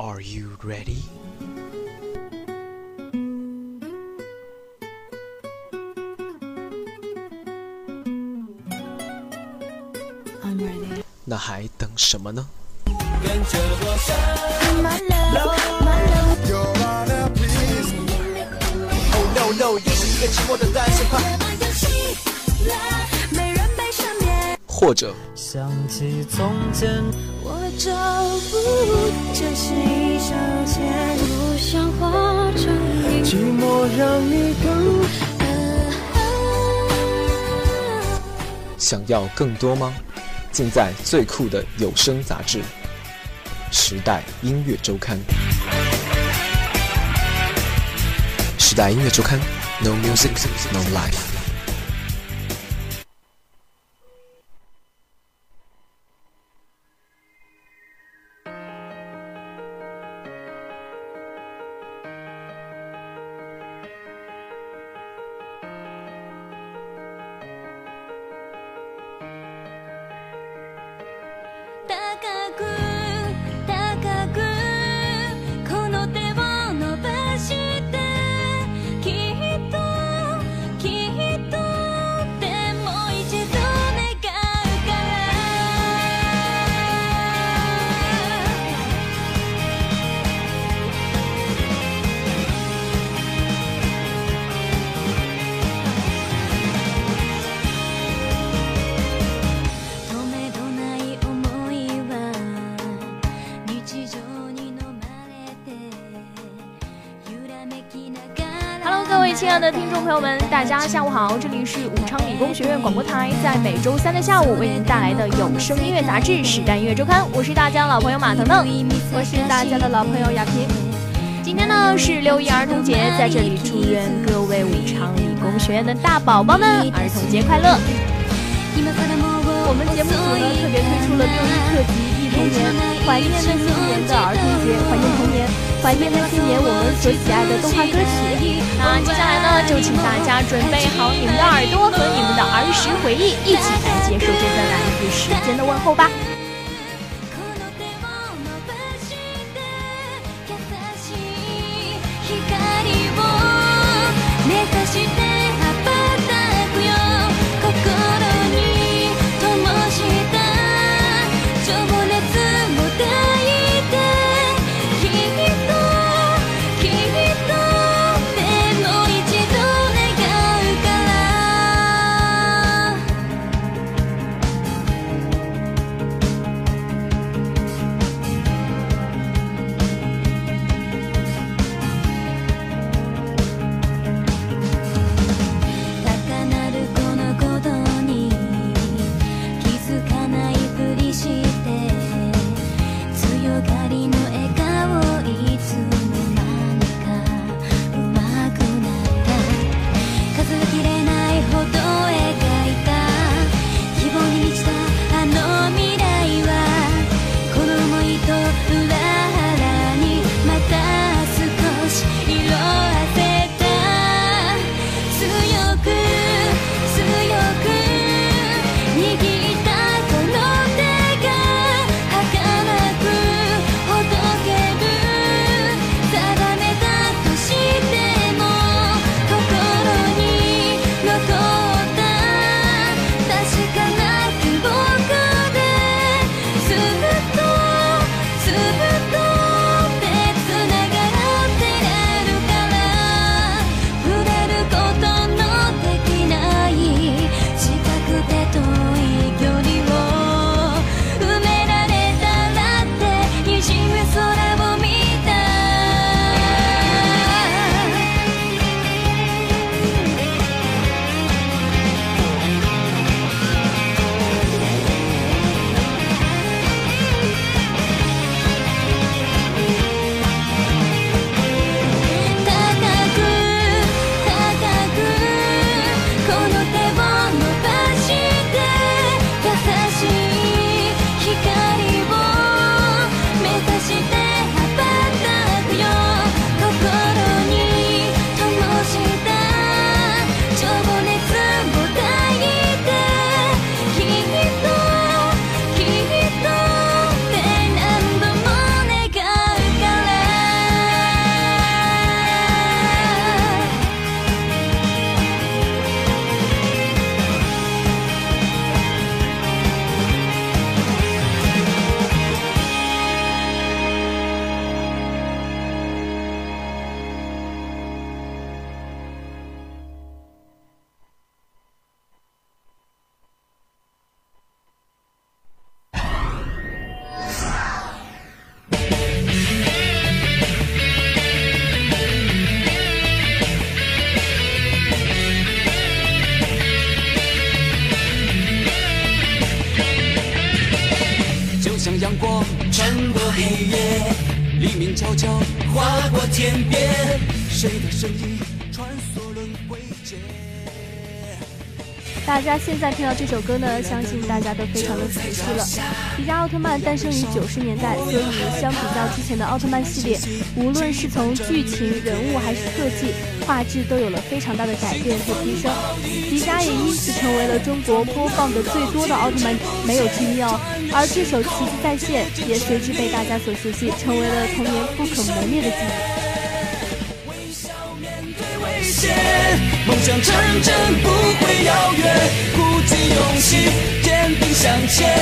Are you ready? I'm ready. 那还等什么呢？或者想起从前，找不，这是一场前，不想化成。寂寞让你更想要更多吗？尽在最酷的有声杂志《时代音乐周刊》。《时代音乐周刊》，No music, no life。众朋友们，大家下午好，这里是武昌理工学院广播台，在每周三的下午为您带来的有声音乐杂志《时代音乐周刊》，我是大家的老朋友马腾腾，我是大家的老朋友雅萍。今天呢是六一儿童节，在这里祝愿各位武昌理工学院的大宝宝们儿童节快乐。我们节目组呢特别推出了六一特辑童年，怀念那些年的儿童节，怀念童年，怀念那些年我们所喜爱的动画歌曲。那接下来呢，就请大家准备好你们的耳朵和你们的儿时回忆，一起来接受这份来自时间的问候吧。光穿过黑夜，黎明悄悄划过天边，谁的身影穿梭轮回间？大家现在听到这首歌呢，相信大家都非常的熟悉了。迪迦奥特曼诞生于九十年代，所以相比较之前的奥特曼系列，无论是从剧情、人物还是特技、画质，都有了非常大的改变和提升。迪迦也因此成为了中国播放的最多的奥特曼没有之一哦。而这首《奇迹再现》也随之被大家所熟悉，成为了童年不可磨灭的记忆。危险，梦想成真不会遥远，鼓起勇气，坚定向前，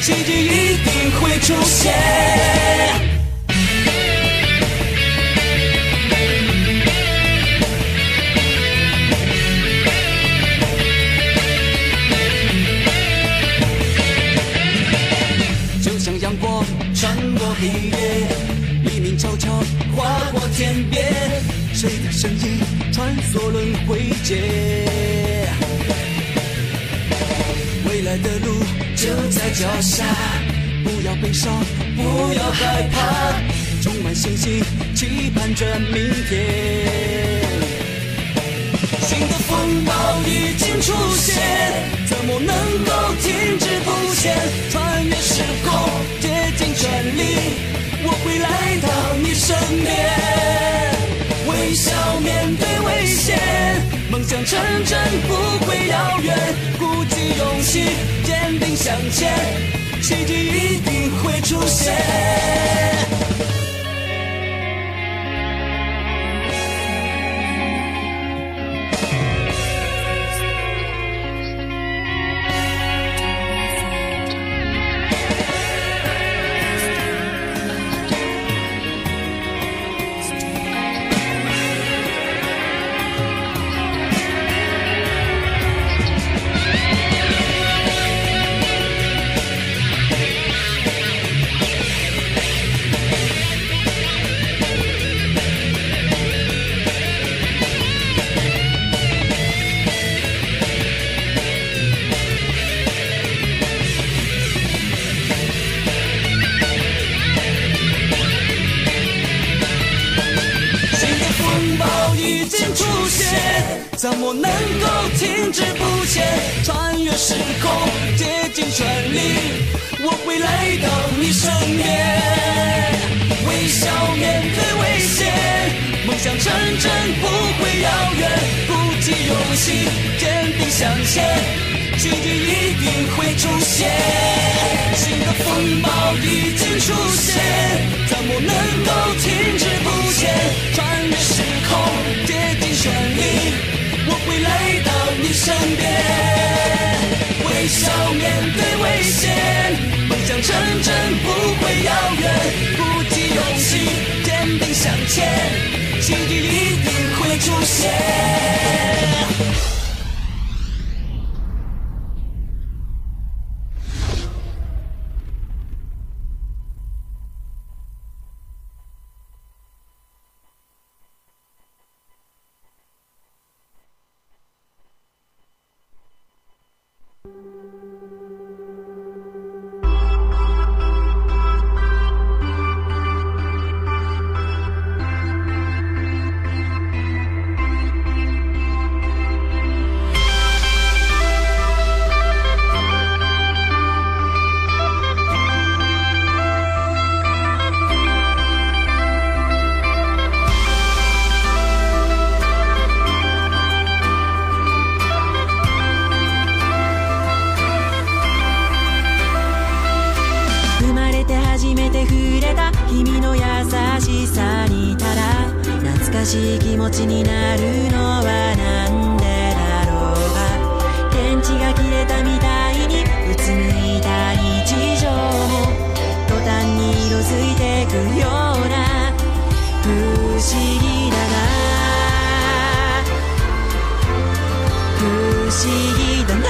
奇迹一定会出现。穿梭轮回间？未来的路就在脚下，不要悲伤，不要害怕，充满信心，期盼着明天。新的风暴已经出现，怎么能够停滞不前？穿越时空，竭尽全力，我会来到你身边。微笑面对危险，梦想成真不会遥远，鼓起勇气，坚定向前，奇迹一定会出现。しさにただ懐かしい気持ちになるのはなんでだろうが電池が切れたみたいにうつむいた日常も途端に色づいてくような不思議だな不思議だな。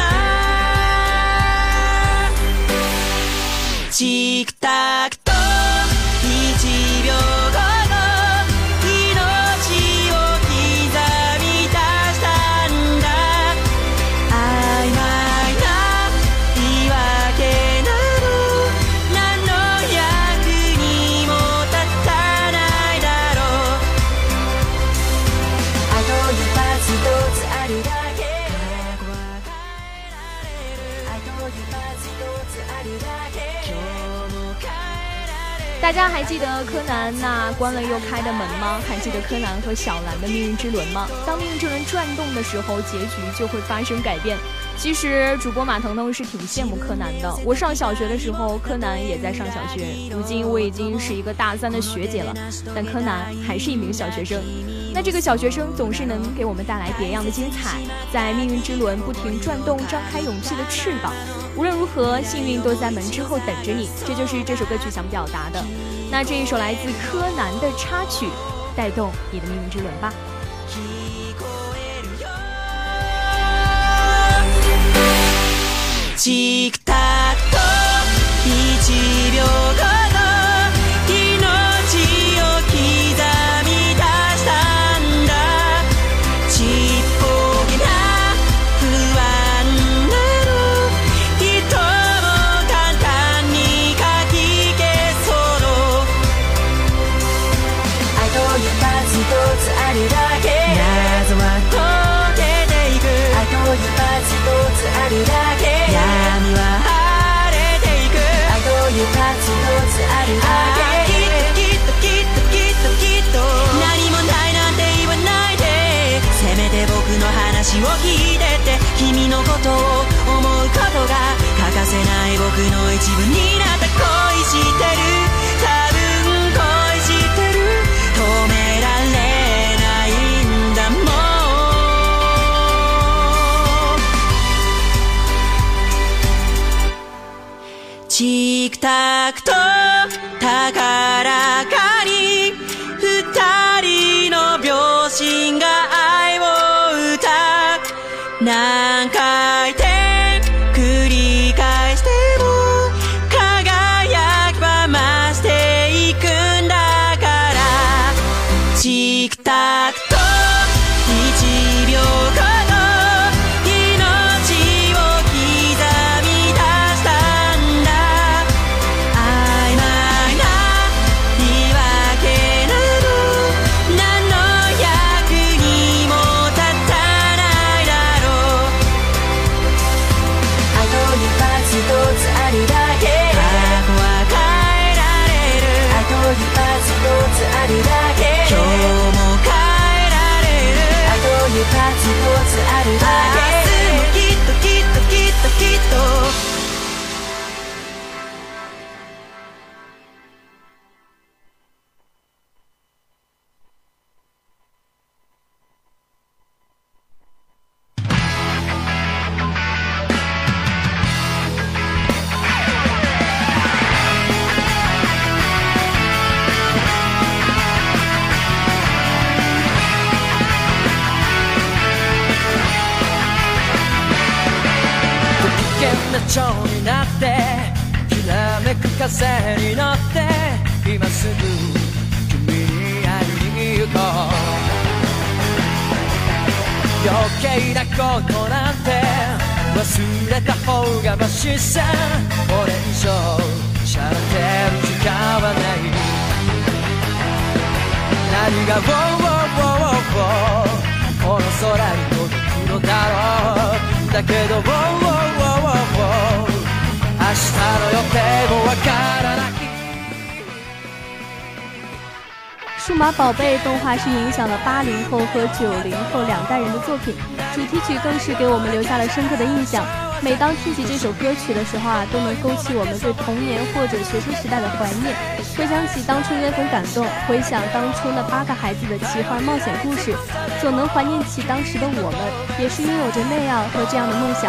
大家还记得柯南那关了又开的门吗？还记得柯南和小兰的命运之轮吗？当命运之轮转动的时候，结局就会发生改变。其实主播马腾腾是挺羡慕柯南的。我上小学的时候，柯南也在上小学。如今我已经是一个大三的学姐了，但柯南还是一名小学生。那这个小学生总是能给我们带来别样的精彩，在命运之轮不停转动，张开勇气的翅膀。无论如何，幸运都在门之后等着你。这就是这首歌曲想表达的。那这一首来自柯南的插曲，带动你的命运之轮吧。チクタクと1秒後話を聞いてて君のことを思うことが欠かせない僕の一部になった恋してる多分恋してる止められないんだもんチクタクといに行こう余計なことなんて忘れた方がマシさこれ以上しゃれてる時間はない。何が「ウォーウォーウォーウォーこの空に届くのだろうだけど「ウォーウォーウォーウォー明日の予定もわからない」数码宝贝动画是影响了八零后和九零后两代人的作品，主题曲更是给我们留下了深刻的印象。每当听起这首歌曲的时候啊，都能勾起我们对童年或者学生时代的怀念，回想起当初那份感动，回想当初那八个孩子的奇幻冒险故事，总能怀念起当时的我们，也是拥有着那样和这样的梦想，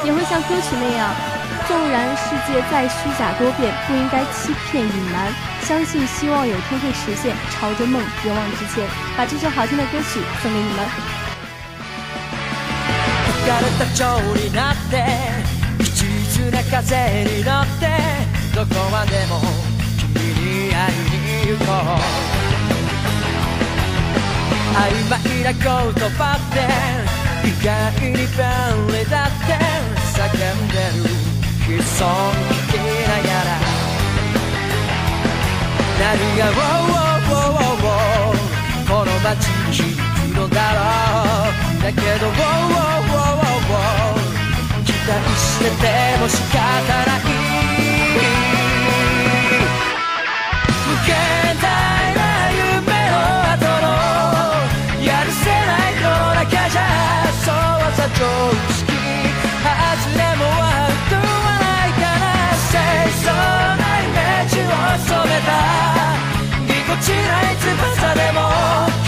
也会像歌曲那样。纵然世界再虚假多变，不应该欺骗隐瞒，相信希望有天会实现，朝着梦勇往直前。把这首好听的歌曲送给你们。疲れた蝶になって一途な風に乗ってどこまでも君に会いに行こう曖昧な言葉って意外に便利だって叫んでる 尊敬なやら何がこの街に響くのだろう。だけどウォ期待してても仕方ない。無限大な夢の後のやるせないのだけじゃ。そうさ上手を染めたぎこちない翼でも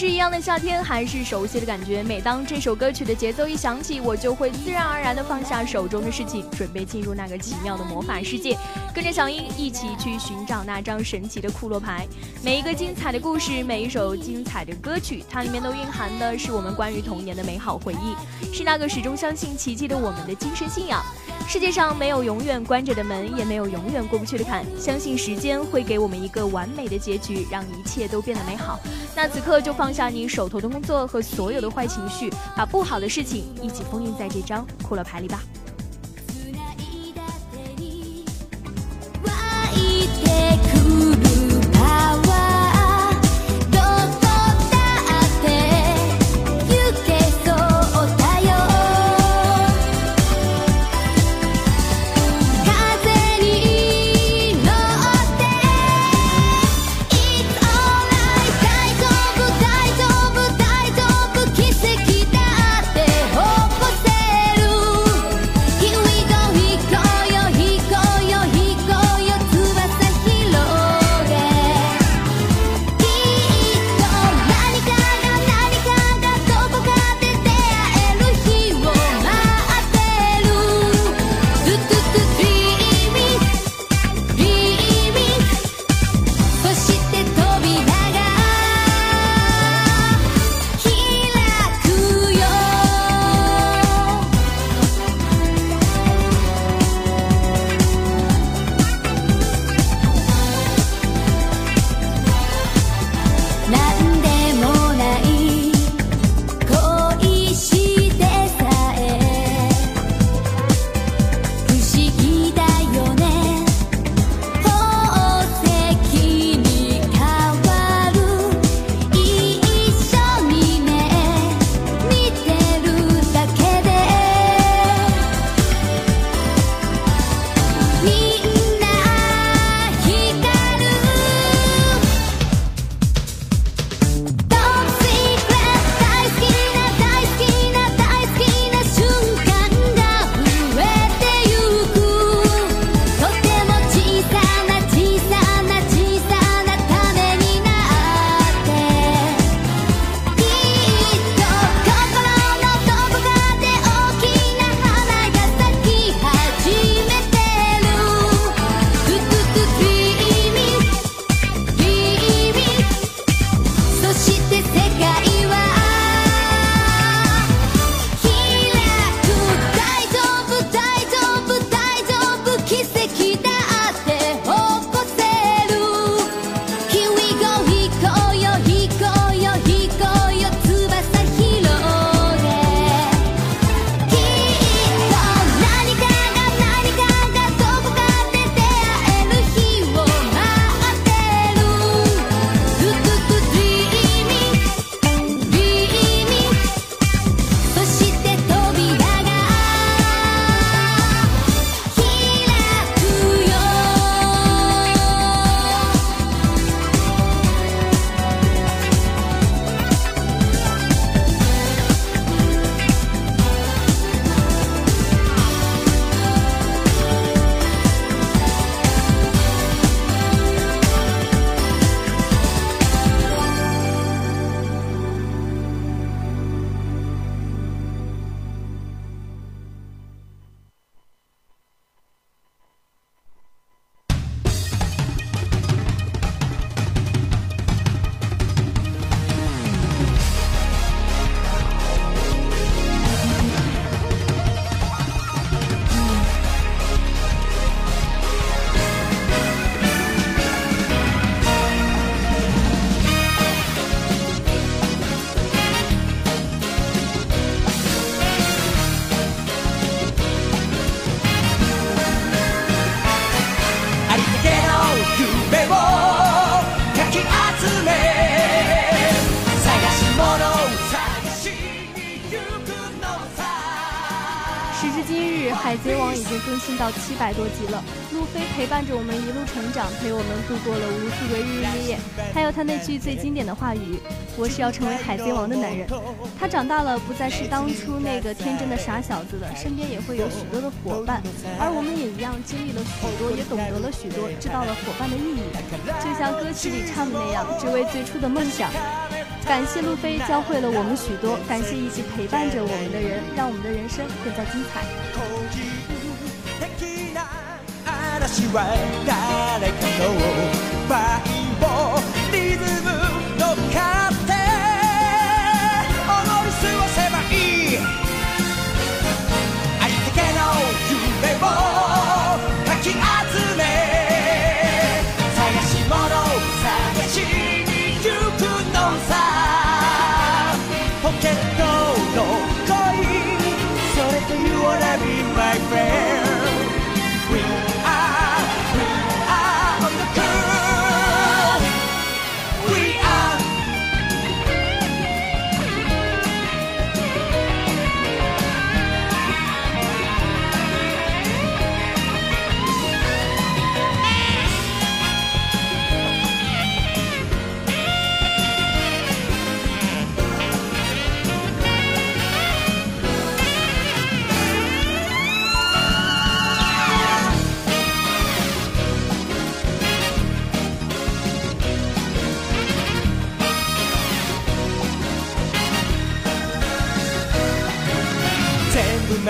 续这样的夏天，还是熟悉的感觉。每当这首歌曲的节奏一响起，我就会自然而然的放下手中的事情，准备进入那个奇妙的魔法世界，跟着小英一起去寻找那张神奇的库洛牌。每一个精彩的故事，每一首精彩的歌曲，它里面都蕴含的是我们关于童年的美好回忆，是那个始终相信奇迹的我们的精神信仰。世界上没有永远关着的门，也没有永远过不去的坎。相信时间会给我们一个完美的结局，让一切都变得美好。那此刻就放下你手头的工作和所有的坏情绪，把不好的事情一起封印在这张骷髅牌里吧。湧いてくるパワ 百多集了。路飞陪伴着我们一路成长，陪我们度过了无数个日日夜夜。还有他那句最经典的话语：“我是要成为海贼王的男人。”他长大了，不再是当初那个天真的傻小子了，身边也会有许多的伙伴。而我们也一样，经历了许多，也懂得了许多，知道了伙伴的意义。就像歌曲里唱的那样，只为最初的梦想。感谢路飞教会了我们许多，感谢一起陪伴着我们的人，让我们的人生更加精彩。的な嵐は誰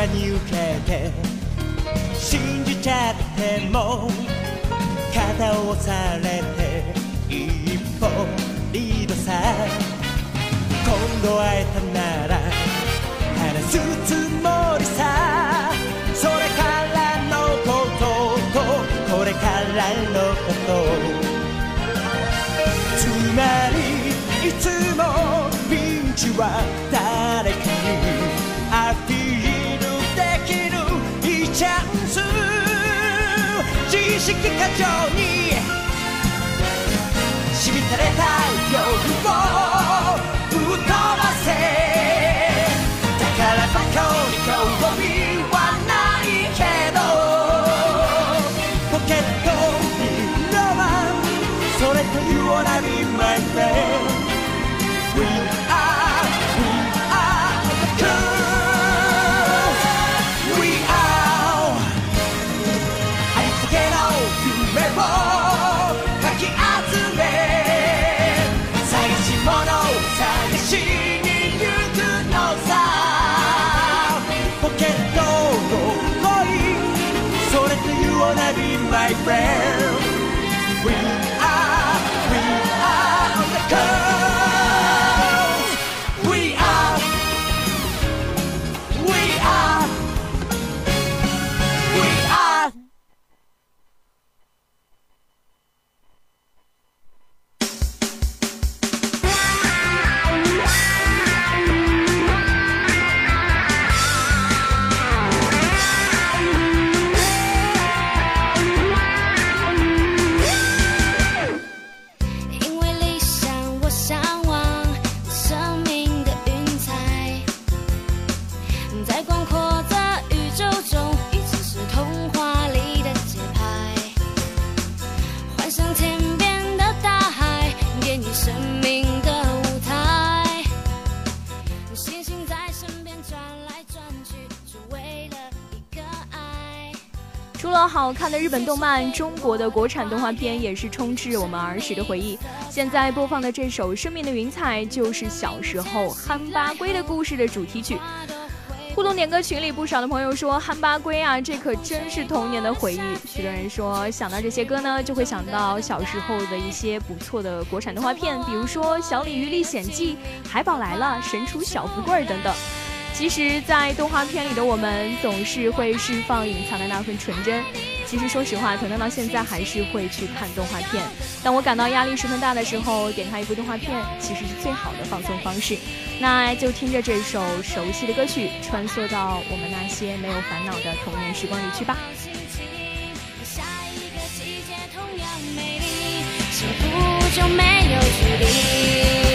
全部真に受けて信じちゃっても肩を押されて一歩リードさ今度会えたなら話すつもりさそれからのこととこれからのこと。つまりいつもピンチはチャンス。自意識過剰に。しみたれた。好看的日本动漫，中国的国产动画片也是充斥我们儿时的回忆。现在播放的这首《生命的云彩》就是小时候憨八龟的故事的主题曲。互动点歌群里不少的朋友说：“憨八龟啊，这可真是童年的回忆。”许多人说，想到这些歌呢，就会想到小时候的一些不错的国产动画片，比如说《小鲤鱼历险记》《海宝来了》《神厨小福贵》等等。其实，在动画片里的我们总是会释放隐藏的那份纯真。其实，说实话，腾腾到现在还是会去看动画片。当我感到压力十分大的时候，点开一部动画片，其实是最好的放松方式。那就听着这首熟悉的歌曲，穿梭到我们那些没有烦恼的童年时光里去吧。下一个季节同样美丽，幸福就没有距离。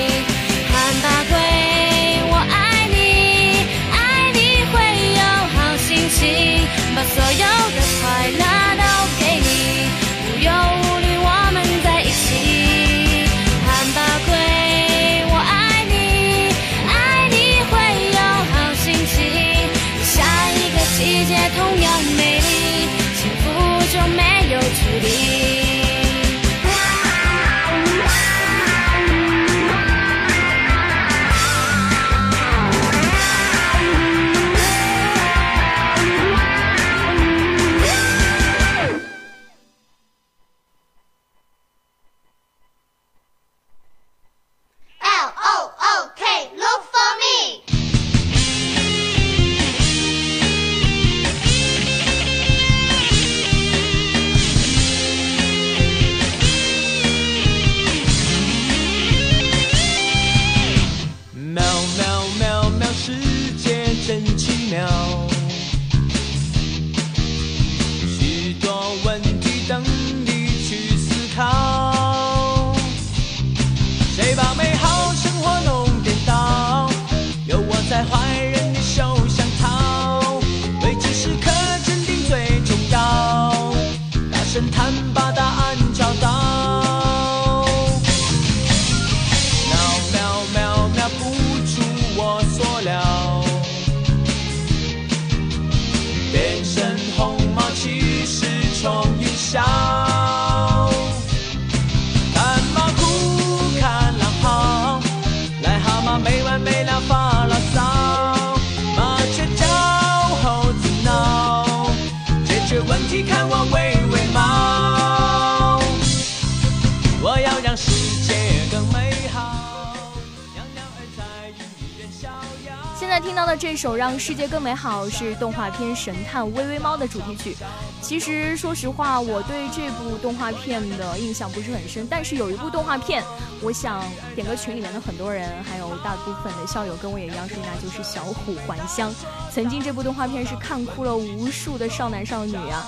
听到的这首《让世界更美好》是动画片《神探微微猫》的主题曲。其实，说实话，我对这部动画片的印象不是很深，但是有一部动画片，我想点歌群里面的很多人，还有大部分的校友跟我也一样说，那就是《小虎还乡》。曾经这部动画片是看哭了无数的少男少女啊。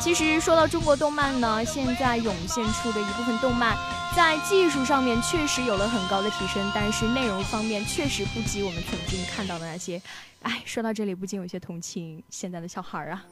其实说到中国动漫呢，现在涌现出的一部分动漫，在技术上面确实有了很高的提升，但是内容方面确实不及我们曾经看到的那些。哎，说到这里，不禁有些同情现在的小孩儿啊。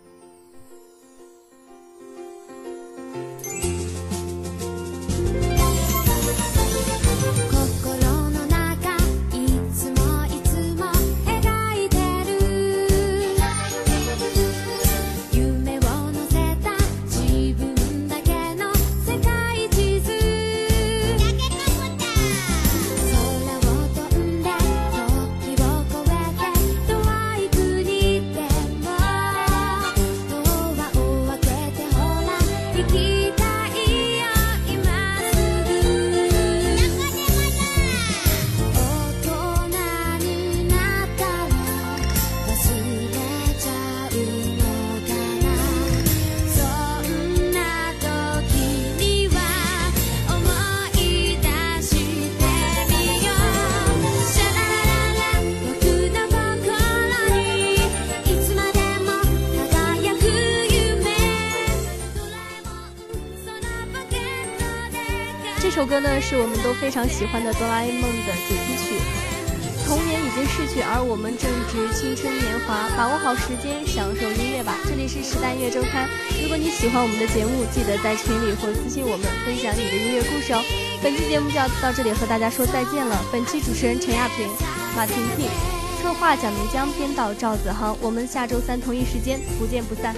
是我们都非常喜欢的《哆啦 A 梦》的主题曲。童年已经逝去，而我们正值青春年华，把握好时间，享受音乐吧。这里是时代音乐周刊。如果你喜欢我们的节目，记得在群里或私信我们分享你的音乐故事哦。本期节目就要到这里，和大家说再见了。本期主持人陈亚萍、马婷婷，策划蒋明江，编导赵子航。我们下周三同一时间不见不散。